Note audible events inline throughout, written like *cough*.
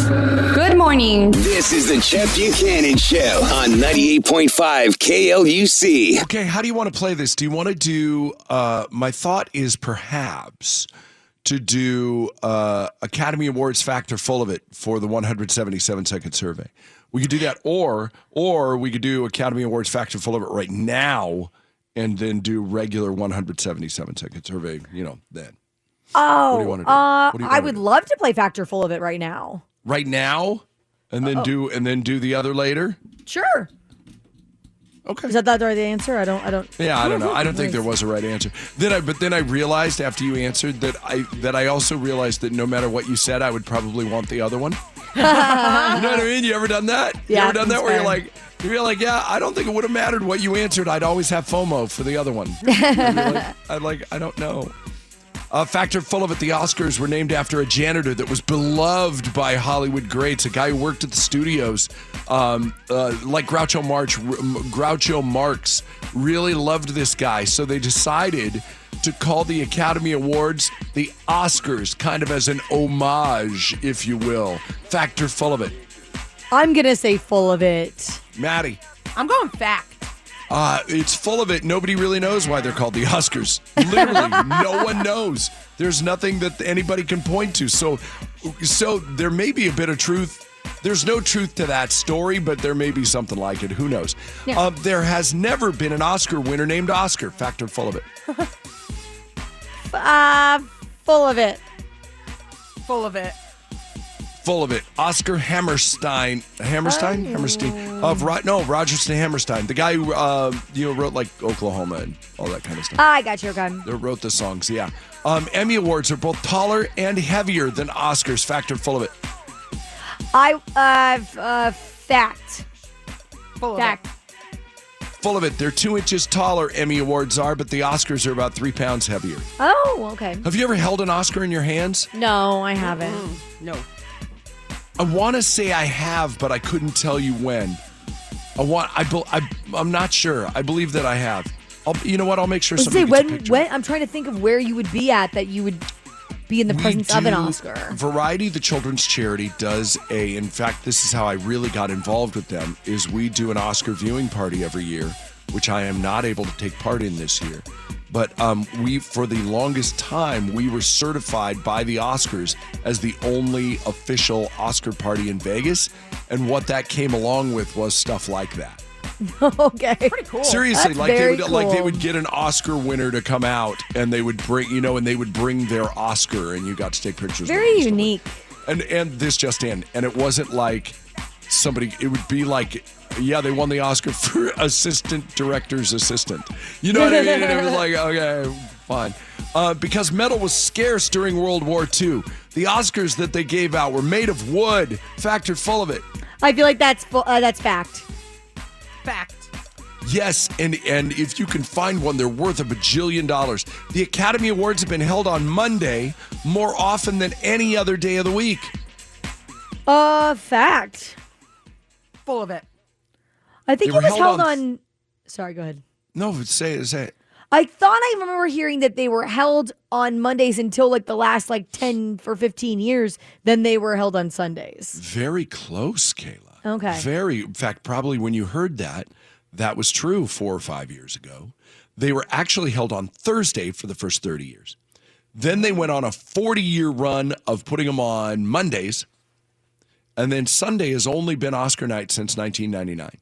Good morning. This is the Chet Buchanan Show on 98.5 KLUC. Okay, how do you want to play this? Do you want to do? Uh, my thought is perhaps to do uh, Academy Awards Factor Full of It for the 177 second survey. We could do that, or or we could do Academy Awards Factor Full of It right now, and then do regular 177 second survey. You know, then Oh, What do you wanna do? uh, What I wanna would do? love to play Factor Full of it right now. Right now, and then Uh-oh. do and then do the other later. Sure. Okay. Is that the right answer? I don't. I don't. Yeah, I don't know. I don't think there *laughs* was a right answer. Then I, but then I realized after you answered that I that I also realized that no matter what you said, I would probably want the other one. *laughs* you know what I mean? You ever done that? you Yeah, ever done that where you're like, you're like, yeah, I don't think it would have mattered what you answered. I'd always have FOMO for the other one. *laughs* Like, I'd like, I don't know. A factor full of it. The Oscars were named after a janitor that was beloved by Hollywood greats, a guy who worked at the studios, um, uh, like Groucho Marx. Groucho Marx really loved this guy, so they decided to call the Academy Awards the Oscars, kind of as an homage, if you will. Factor full of it. I'm gonna say full of it. Maddie. I'm going fact. Uh, it's full of it. Nobody really knows why they're called the Oscars. Literally, *laughs* no one knows. There's nothing that anybody can point to. So, so there may be a bit of truth. There's no truth to that story, but there may be something like it. Who knows? Yeah. Um, there has never been an Oscar winner named Oscar. Factor full of it. *laughs* Uh, full of it. Full of it. Full of it. Oscar Hammerstein. Hammerstein? Hammerstein. Of Ro- no, Roger Hammerstein, the guy who uh, you know wrote like Oklahoma and all that kind of stuff. I got your gun. They wrote the songs. Yeah. Um, Emmy Awards are both taller and heavier than Oscars. Factor full of it. I uh, f- uh fact. Full of Fact. Full of it. They're two inches taller. Emmy Awards are, but the Oscars are about three pounds heavier. Oh, okay. Have you ever held an Oscar in your hands? No, I haven't. it. No. I want to say I have, but I couldn't tell you when. I want. I. bel- I I'm not sure. I believe that I have. I'll, you know what? I'll make sure Let's say gets a when when I'm trying to think of where you would be at that you would be in the We presence of an do- Oscar. Variety, the children's charity, does a. In fact, this is how I really got involved with them. Is we do an Oscar viewing party every year, which I am not able to take part in this year. But um, we, for the longest time, we were certified by the Oscars as the only official Oscar party in Vegas, and what that came along with was stuff like that. *laughs* okay. Pretty cool. Seriously, That's like they very would like they would get an Oscar winner to come out, and they would bring you know, and they would bring their Oscar, and you got to take pictures. Very and unique. and and this just in, and it wasn't like somebody. It would be like, yeah, they won the Oscar *laughs* for assistant director's assistant. You know what I mean? And it was like, *laughs* okay, fine. Uh, because metal was scarce during World War II, the Oscars that they gave out were made of wood, factored full of it. I feel like that's fu- uh, that's fact. Fact. Yes, and and if you can find one, they're worth a bajillion dollars. The Academy Awards have been held on Monday more often than any other day of the week. Uh, fact. Full of it. I think They it was held held on- on. Sorry, go ahead. No, say it, say it. I thought I remember hearing that they were held on Mondays until like the last like 10 for 15 years. Then they were held on Sundays. Very close, Kayla. Okay. Very. In fact, probably when you heard that, that was true four or five years ago. They were actually held on Thursday for the first 30 years. Then they went on a 40 year run of putting them on Mondays. And then Sunday has only been Oscar night since 1999.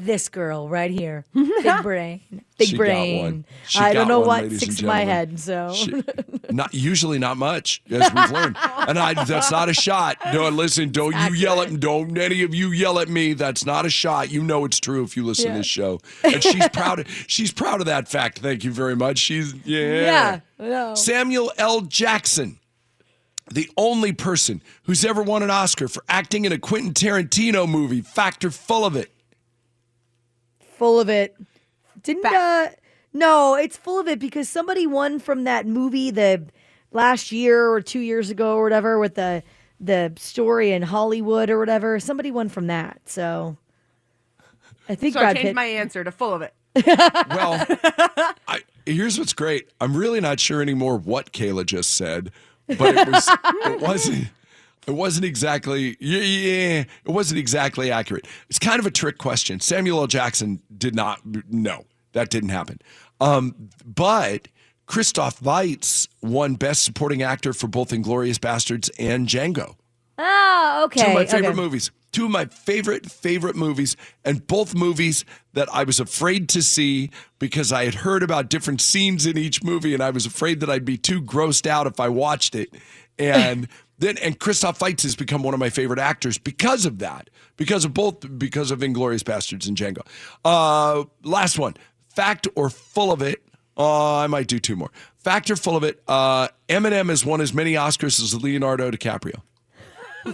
This girl right here. *laughs* Big brain. Big She got brain. one. She I don't got know one, what sticks in my head. So She- *laughs* not usually not much, as we've learned. And I that's not a shot. *laughs* No, listen, don't you yell at don't any of you yell at me. That's not a shot. You know it's true if you listen to Yeah. this show. And she's proud of she's proud of that fact. Thank you very much. She's yeah. yeah. No. Samuel L. Jackson the only person who's ever won an Oscar for acting in a Quentin Tarantino movie. Factor full of it. Full of it. Didn't uh no, it's full of it because somebody won from that movie the last year or two years ago or whatever with the the story in Hollywood or whatever. Somebody won from that. So I think So I changed Pitt. my answer to full of it. *laughs* Well, I, here's what's great. I'm really not sure anymore what Kayla just said, but it was it wasn't it wasn't exactly yeah, yeah it wasn't exactly accurate. It's kind of a trick question. Samuel L. Jackson did not no that didn't happen. Um, but Christoph Waltz won Best Supporting Actor for both Inglourious Basterds and Django. Ah, okay. Two of my favorite okay. movies. Two of my favorite, favorite movies, and both movies that I was afraid to see because I had heard about different scenes in each movie, and I was afraid that I'd be too grossed out if I watched it. And then, and Christoph Waltz has become one of my favorite actors because of that, because of both, because of Inglourious Basterds and Django. Uh, last one, fact or full of it. Uh, I might do two more. Fact or full of it. Uh, Eminem has won as many Oscars as Leonardo DiCaprio.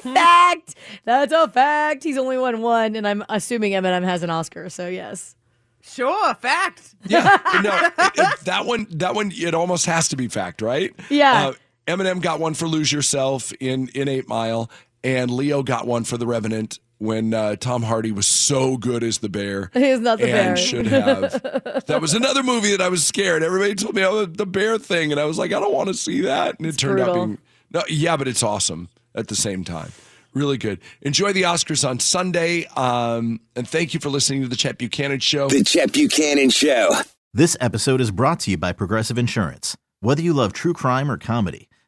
Fact. That's a fact. He's only won one, and I'm assuming Eminem has an Oscar. So yes. Sure, fact. Yeah, *laughs* no, it- it- that one, that one, it almost has to be fact, right? Yeah. Uh, Eminem got one for "Lose Yourself" in in Eight Mile, and Leo got one for "The Revenant" when uh, Tom Hardy was so good as the bear. *laughs* He's not the and bear. should have. *laughs* that was another movie that I was scared. Everybody told me oh, the bear thing, and I was like, I don't want to see that, and it turned out brutal. being no, yeah, but it's awesome at the same time. Really good. Enjoy the Oscars on Sunday, um, and thank you for listening to the Chet Buchanan Show. The Chet Buchanan Show. This episode is brought to you by Progressive Insurance. Whether you love true crime or comedy,